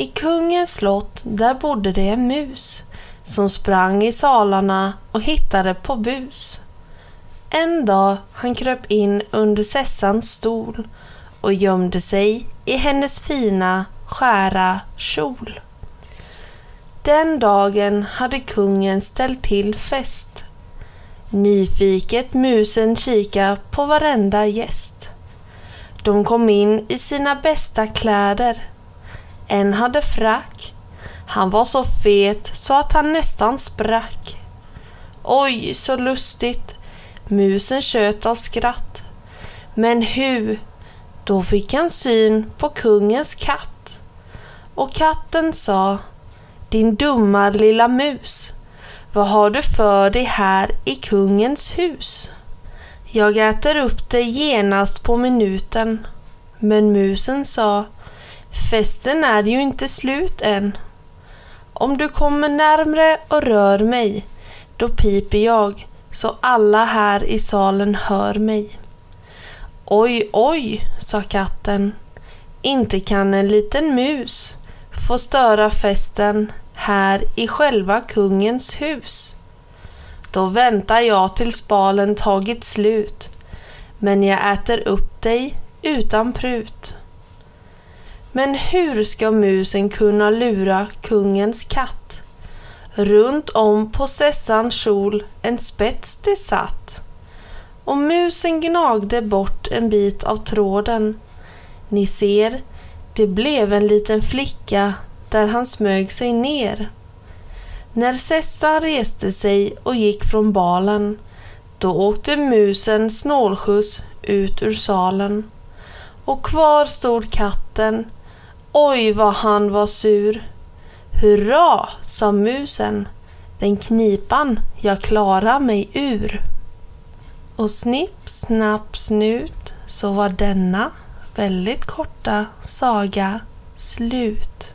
I kungens slott där bodde det en mus som sprang i salarna och hittade på bus. En dag han kröp in under Sessans stol och gömde sig i hennes fina skära kjol. Den dagen hade kungen ställt till fest. Nyfiket musen kika på varenda gäst. De kom in i sina bästa kläder en hade frack. Han var så fet så att han nästan sprack. Oj, så lustigt. Musen tjöt av skratt. Men hur? Då fick han syn på kungens katt. Och katten sa Din dumma lilla mus. Vad har du för dig här i kungens hus? Jag äter upp dig genast på minuten. Men musen sa Festen är ju inte slut än. Om du kommer närmre och rör mig, då piper jag så alla här i salen hör mig. Oj, oj, sa katten. Inte kan en liten mus få störa festen här i själva kungens hus. Då väntar jag tills balen tagit slut, men jag äter upp dig utan prut. Men hur ska musen kunna lura kungens katt? Runt om på Sessans kjol en spets det satt. Och musen gnagde bort en bit av tråden. Ni ser, det blev en liten flicka där han smög sig ner. När Sessan reste sig och gick från balen, då åkte musen snålskjuts ut ur salen. Och kvar stod katten Oj vad han var sur. Hurra, sa musen. Den knipan jag klarar mig ur. Och snipp, snapp, snut så var denna väldigt korta saga slut.